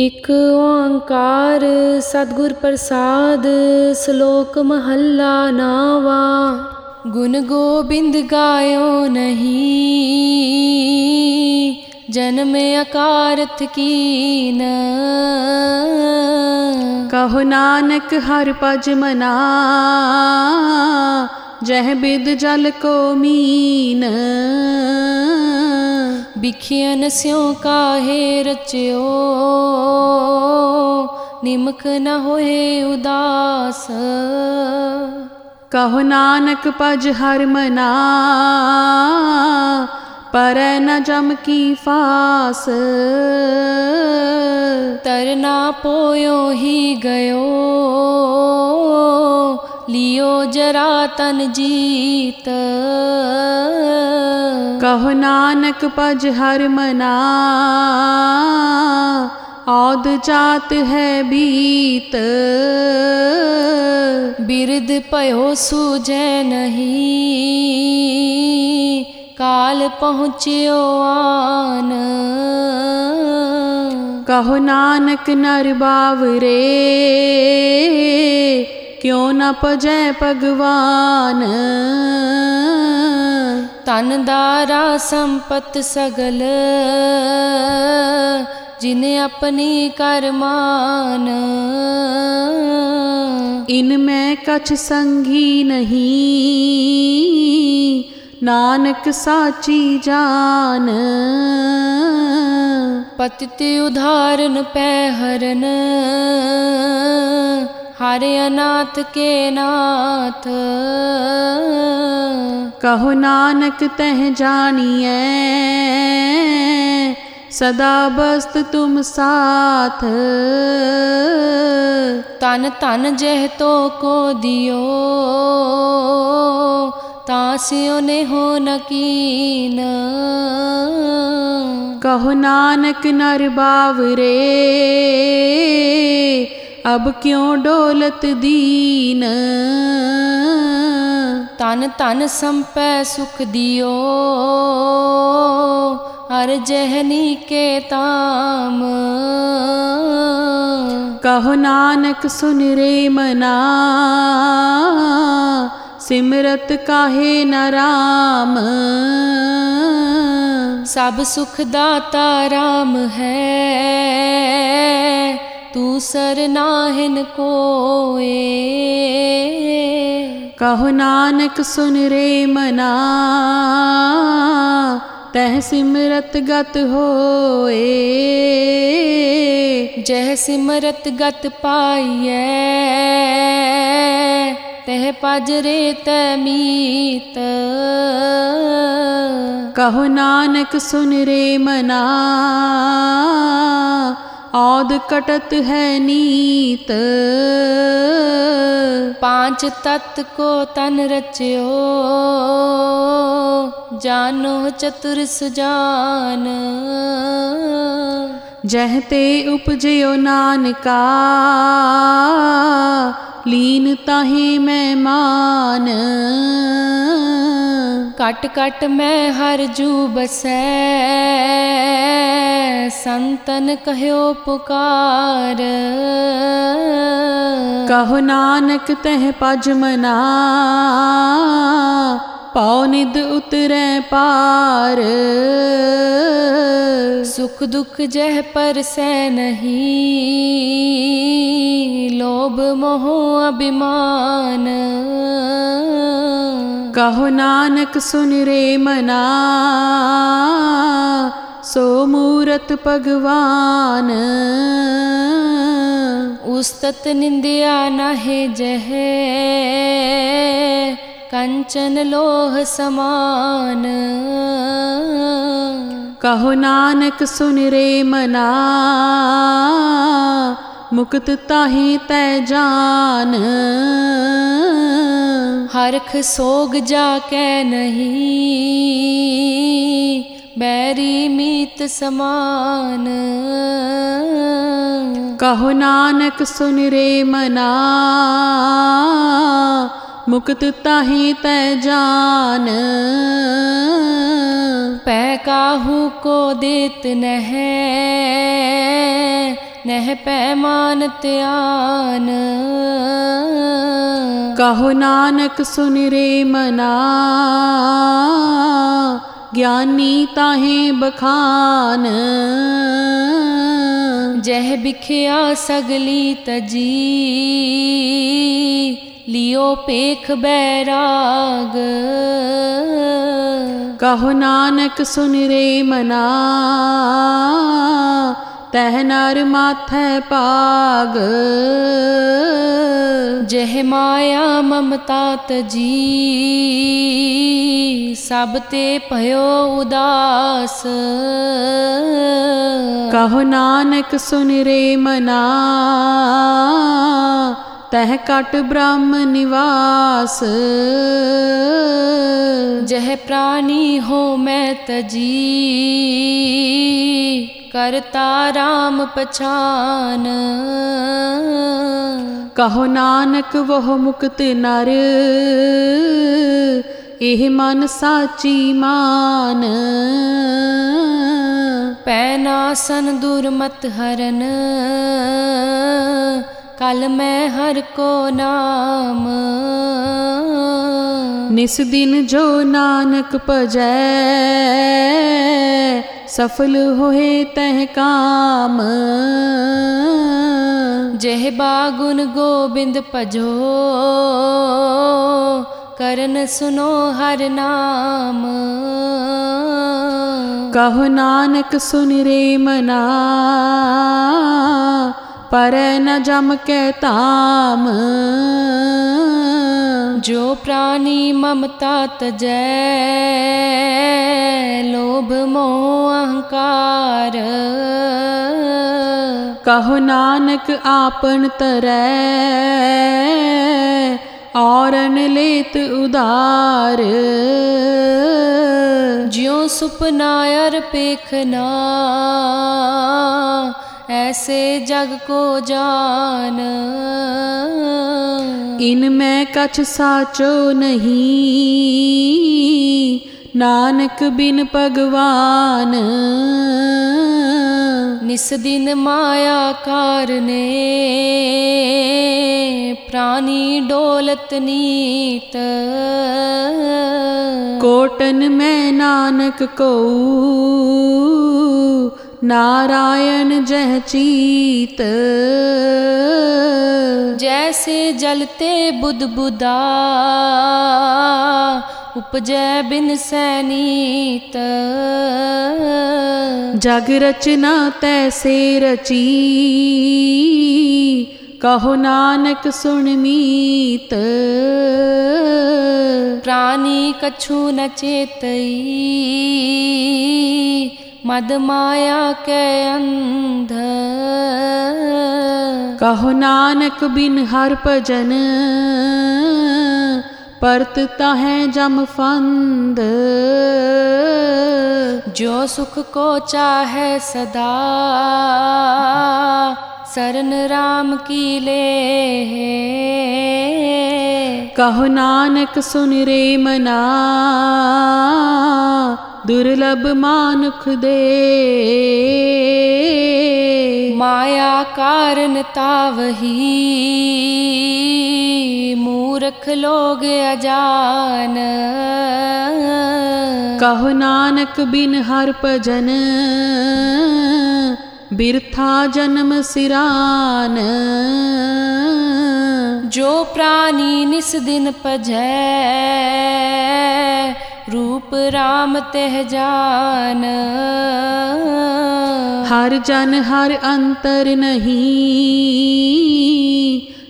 ਇਕ ਓੰਕਾਰ ਸਤਿਗੁਰ ਪ੍ਰਸਾਦ, ਸ਼ਲੋਕ ਮਹੱਲਾ ਨਾਵਾ। ਗੁਣ ਗੋਬਿੰਦ ਗਾਇਓ ਨਹੀਂ, ਜਨਮ ਅਕਾਰਥ ਕੀਨ। ਕਹੋ ਨਾਨਕ ਹਰ ਪਜ ਮਨਾ जह बिद जल को मीन। बिखियन स्यों काहे रचियो। निमक न होए उदास। कहो नानक पज हर मना। पर न जम की फास। तरना पोयो ही गयो। लियो जरा तन जीत। कहो नानक पज हर मना औद जात है बीत। बिरद पयो सूझे नहीं काल पहुँचियो आन। कहो नानक नर बावरे ਕਿਉ ਨ ਪਜੈ ਭਗਵਾਨ ਤਨ ਦਾਰਾ ਸੰਪਤ ਸਗਲ ਜਿਨ ਆਪਣੀ ਕਰਮਾਨ ਇਨ ਮੈਂ ਕਛ ਸੰਗੀ ਨਹੀਂ ਨਾਨਕ ਸਾਚੀ ਜਾਨ ਪਤਿਤ ਉਧਾਰਨ ਪੈ हरे अनाथ के नाथ। कहो नानक तह जानिए सदा बस्त तुम साथ। तन तन जह तो को दियो तासियों ने हो नकीन कहो नानक नर बावरे अब क्यों डोलत दीन? तन तन संपै सुख दियो हर जहनी के ताम। कहो नानक सुन रे मना सिमरत काहे न राम? सब सुखदाता राम है तू सरनाहिन कोए। कहो नानक सुन रे मना। तह सिमरत गत होए। जह सिमरत गत पाइय तह पजरे तमीत। कहो नानक सुन रे मना। ਔਦ ਕਟਤ ਹੈ ਨੀਤ। ਪਾਂਚ ਤਤ ਕੋ ਤਨ ਰਚਿਓ ਜਾਨੋ ਚਤੁਰ ਸੁਜਾਨ ਜਹ ਤੇ ਉਪਜਿਓ ਨਾਨਕਾ ਲੀਨ ਤਾਹੇ ਮੈਂ ਮਾਨ। ਕਟ ਕਟ ਮੈਂ ਹਰ ਜੂ ਬਸੈ संतन कहो पुकार। कहो नानक तह पज मना पाओ निद उतरे पार। सुख दुख जह पर से नहीं लोभ मोह अभिमान। कहो नानक सुन रे मना सो मूरत भगवान। उस्तत निंदया नाहे जह कंचन लोह समान। कहो नानक सुन रे मना मुक्त ताही तय जान। हरख सोग जा कै नहीं ਬੈਰੀ ਮੀਤ ਸਮਾਨ। ਕਹੋ ਨਾਨਕ ਸੁਨ ਰੇ ਮਨਾ ਮੁਕਤ ਤਾਹੀ ਤੈ ਜਾਨ। ਪੈ ਕਾਹੂ ਕੋ ਦੇਤ ਨਹਿ ਨਹਿ ਪੈਮਾਨ ਧਿਆਨ। ਕਹੋ ਨਾਨਕ ਸੁਨ ਰੇ ਮਨਾ ਗਿਆਨੀ ਤਾਹੇ ਬਖਾਨ। ਜਹ ਬਿਖਿਆ ਸਗਲੀ ਤਜੀ ਲਿਓ ਪੇਖ ਬੈਰਾਗ। ਕਹੋ ਨਾਨਕ ਸੁਨ ਰੇ ਮਨਾ तह नर माथै पाग। जह माया ममता तजी। सब ते भयो उदास। कहो नानक सुन रे मना। तह कट ब्रह्म निवास। जह प्राणी हो मैं तजी। ਕਰਤਾ ਰਾਮ ਪਛਾਨ ਕਹੋ ਨਾਨਕ ਵਹ ਮੁਕਤ ਨਰ ਇਹ ਮਨ ਸਾਚੀ ਮਾਨ ਪੈਨਾਸਨ ਦੁਰਮਤ ਹਰਨ ਕਲ ਮੈਂ ਹਰ ਕੋ ਨਾਮ ਨਿਸ ਦਿਨ ਜੋ ਨਾਨਕ ਭਜੈ सफल होए तह काम। जह बागुन गोबिंद पजो। करन सुनो हर नाम। कहो नानक सुन रे मना। पर न जम के ताम। जो प्राणी ममता तजय लोभ मोह अहंकार। कहो नानक आपन तरय औरन लेत उदार। ज्यो सुपनायर पेखना ऐसे जग को जान। इनमें कछ साचो नहीं नानक बिन भगवान। निस दिन माया कारने प्राणी डोलत नीत। कोटन में नानक को नारायण जय चीत जैसे जलते बुदबुदा उपजय बिन सैनीत। जग रचना तैसे रची कहो नानक सुनमीत प्राणी कछु न चेतई मद माया के अंध। कहो नानक बिन हर भजन परतता है जम फंद। जो सुख को चाहे सदा शरण राम की ले कहो नानक सुन रे मना। दुर्लभ मानुख दे। माया कारण तावही। मूर्ख लोग अजान। कहो नानक बिन हर भजन। बिरथा जन्म सिरान। जो प्राणी निस दिन पजय रूप राम तह जान। हर जन हर अंतर नहीं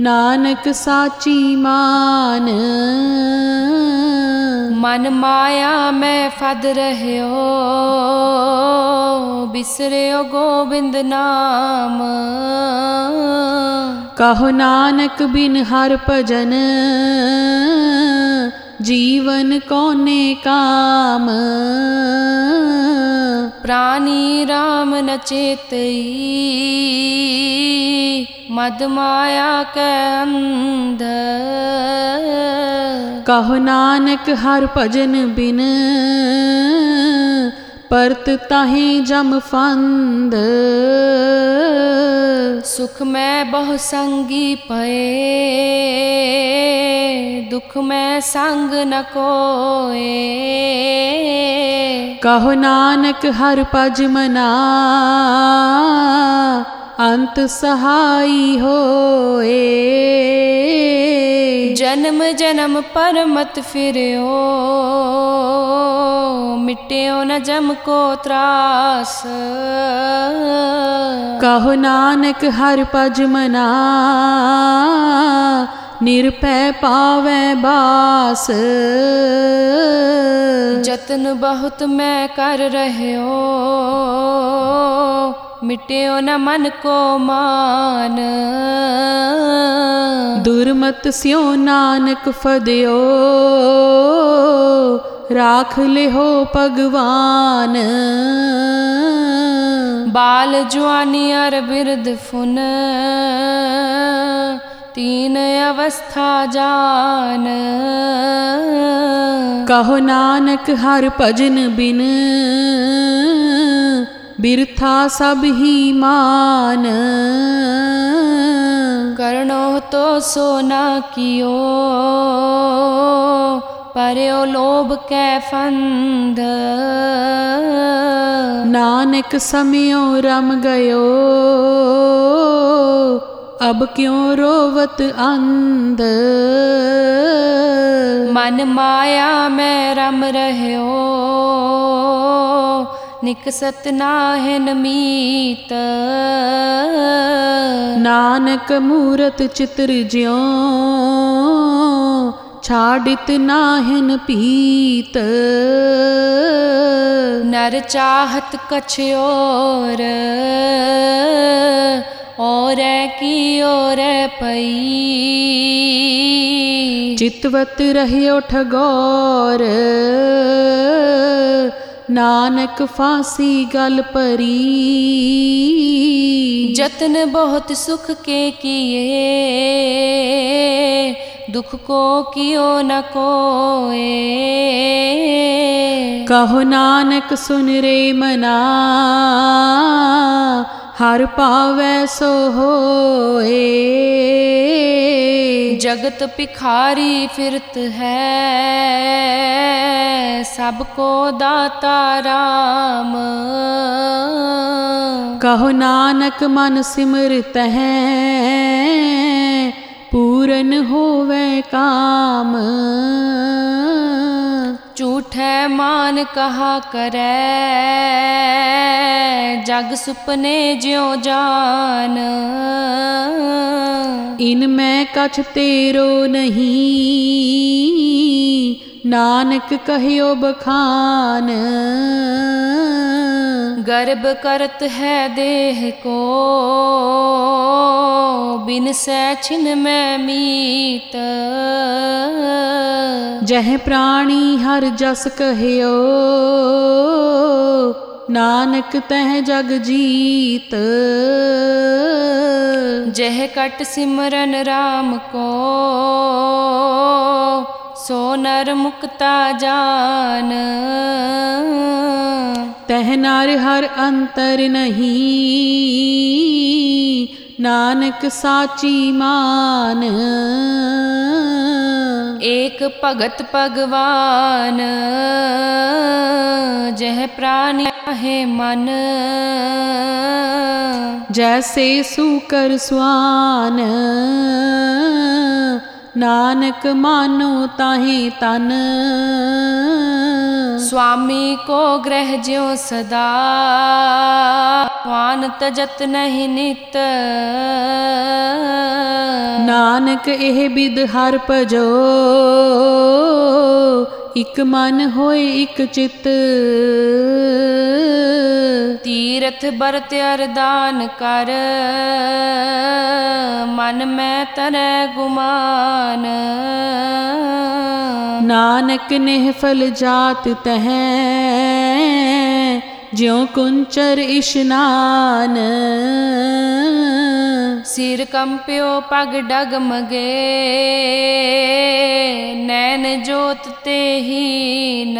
नानक साची मान। ਮਾਨ ਮਨ ਮਾਇਆ ਮੈਂ ਫਦ ਰਹਿਓ ਬਿਸਰਿਓ ਗੋਬਿੰਦ ਨਾਮ। ਕਹੋ ਨਾਨਕ ਬਿਨ ਹਰ ਭਜਨ जीवन कोने काम? प्राणी राम न चेतई मद माया के अंध। कहो नानक हर भजन बिन परत ताही जम फंद। सुख में बहु संगी पए, दुख में संग न कोए। कहो नानक हर पज मना ਅੰਤ ਸਹਾਈ ਹੋਏ। ਜਨਮ ਜਨਮ ਪਰ ਮਤ ਫਿਰਿਓ ਮਿਟਿਓ ਨ ਜਮ ਕੋ ਤਰਾਸ। ਕਹੋ ਨਾਨਕ ਹਰ ਭਜ ਮਨਾ ਨਿਰਭੈ ਪਾਵੈ ਬਾਸ। ਜਤਨ ਬਹੁਤ ਮੈਂ ਕਰ ਰਹਿਓ मिट्यो न मन को मान। दुर्मत स्यो नानक फदियो राख ले हो भगवान। बाल जुआनी अर बिरद फुन तीन अवस्था जान। कहो नानक हर भजन बिन ਬਿਰਥਾ ਸਭ ਹੀ ਮਾਨ। ਕਰਣੋ ਤੋ ਸੋ ਨਾ ਕੀਓ ਪਰਿਓ ਲੋਭ ਕੈ ਫੰਦ। ਨਾਨਕ ਸਮਿਓ ਰਮ ਗਇਓ ਅਬ ਕਿਉ ਰੋਵਤ ਅੰਧ। ਮਨ ਮਾਇਆ ਮੈਂ ਰਮ ਰਹਿਓ निकसत नाहन मीत। नानक मूरत चित्र ज्यो छाड़ित नाहन पीत। नर चाहत कछ और और की और पई। चितवत रहियो ठगौर ਨਾਨਕ ਫਾਸੀ ਗਲ ਪਰੀ जतन बहुत सुख के किए दुख को कियो न कोए ਕਹੋ ਨਾਨਕ ਸੁਨ ਰੇ ਮਨਾ हर पावै सो होए। जगत भिखारी फिरत है सबको दाता राम। कहो नानक मन सिमरत है पूरन होवे काम। ਝੂਠੈ ਮਾਨ ਕਹਾ ਕਰੈ ਜਗ ਸੁਪਨੇ ਜਿਉ ਜਾਨ। ਇਨ ਮੈਂ ਕਛ ਤੇਰੋ ਨਹੀਂ ਨਾਨਕ ਕਹਿਓ ਬਖਾਨ। ਗਰਭ ਕਰਤ ਹੈ ਦੇਹ ਕੋ ਬਿਨ ਸੈਛਿਨ ਮੈਂ ਮੀਤ। ਜਹ ਪ੍ਰਾਣੀ ਹਰ ਜਸ ਕਹਿਓ। ਨਾਨਕ ਤਹ ਜਗ ਜੀਤ। ਜਹ ਕਟ ਸਿਮਰਨ RAM ਕੋ ਸੋ ਨਰ ਮੁਕਤਾ ਜਾਨ। ਤਹ ਨਰ ਹਰ ਅੰਤਰ ਨਹੀਂ ਨਾਨਕ ਸਾਚੀ ਮਾਨ। एक भगत भगवान जह प्राण है मन। जैसे सुकर स्वान ਨਾਨਕ ਮਾਨੋ ਤਾਹੇ ਤਨ स्वामी को ग्रह ज्यो सदा स्वान तजत नहीं नित ਨਾਨਕ ਇਹ ਬਿਦ ਹਰ ਭਜੋ ਇਕ ਮਨ ਹੋਏ ਇਕ ਚਿਤ ਤੀਰਥ ਬਰਤ ਅਰਦਾਨ ਕਰ ਮਨ ਮੈਂ ਤਰੈ ਗੁਮਾਨ। ਨਾਨਕ ਨਿਹ ਫਲ ਜਾਤ ਤਹ ਜਿਉ ਕੁੰਚਰ ਇਸ਼ਨਾਨ ਸਿਰ ਕੰਪਿਓ ਪਗ ਡਗਮਗੇ ਨੈਣ ਜੋਤ ਤੇ ਹੀਨ।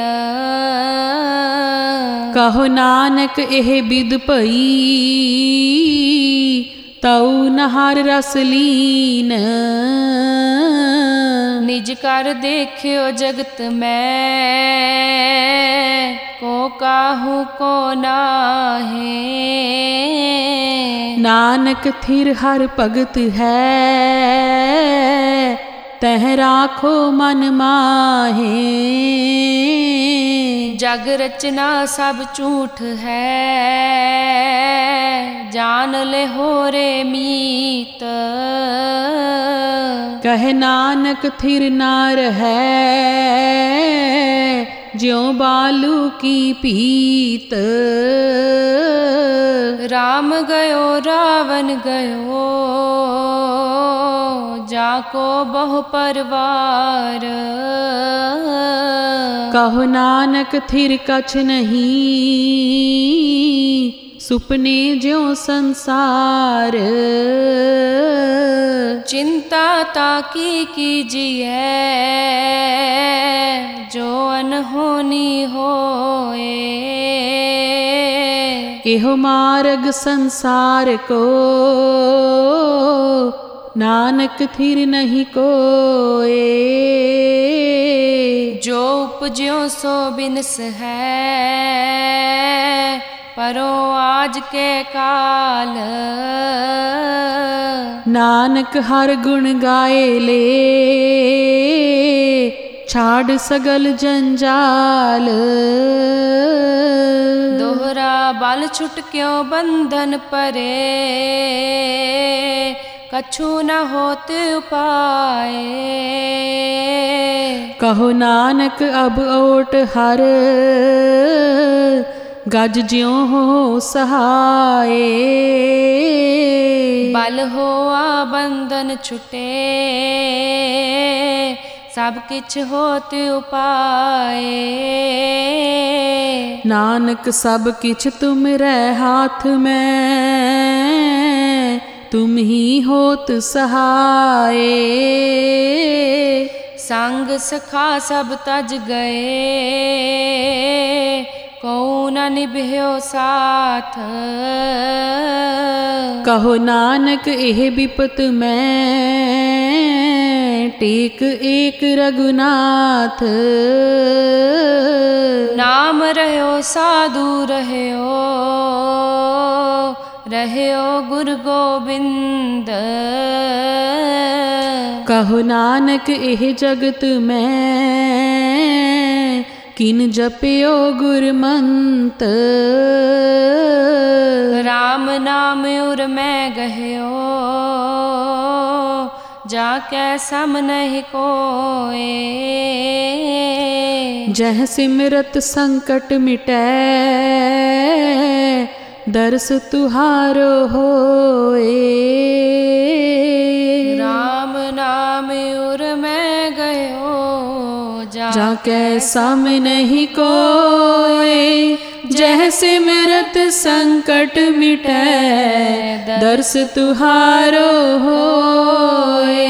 ਕਹੋ ਨਾਨਕ ਇਹ ਬਿਦ ਭਈ तऊ नहार रस लीन। निज कर देखियो जगत में को काहू को नाहे। नानक थिर हर भगत है। तह राखो मन माहे। जग रचना सब झूठ है जान ले हो रे मीत। कह नानक थिर नार है ज्यों बालू की पीत। राम गयो रावण गयो जाको बहु परवार कहो नानक थिर कछ नहीं। सुपने ज्यों संसार। चिंता ताकी कीजिए जो अनहोनी होए। एहो मार्ग संसार को नानक थिर नहीं कोए जो उपज्यो सो बिनस है परो आज के काल नानक हर गुण गाए ले छाड़ सगल जंजाल दोहरा बल छुट क्यों बंधन परे कछु न होत उपाय कहो नानक अब ओट हर गज ज्यों हो सहाय बल होआ बंधन छुटे सब किछ होत उपाय नानक सब किछ तुम रे हाथ में तुम ही होत सहाय। संग सखा सब तज गए। कौन निभ्यो साथ? कहो नानक एह विपत में टेक एक रघुनाथ। नाम रह्यो साधु रह्यो। रह्यो गुरु गोविंद। कहो नानक एह जगत में किन जपियो गुरमंत? राम नाम उर मैं गह्यो जाके सम नहीं कोए। जह सिमरत संकट मिटै दर्श तुहारो होए। राम नाम उर मैं गयो जा जाके सम नहीं कोए जह सिमरत संकट मिटै दर्श तुहारो होए।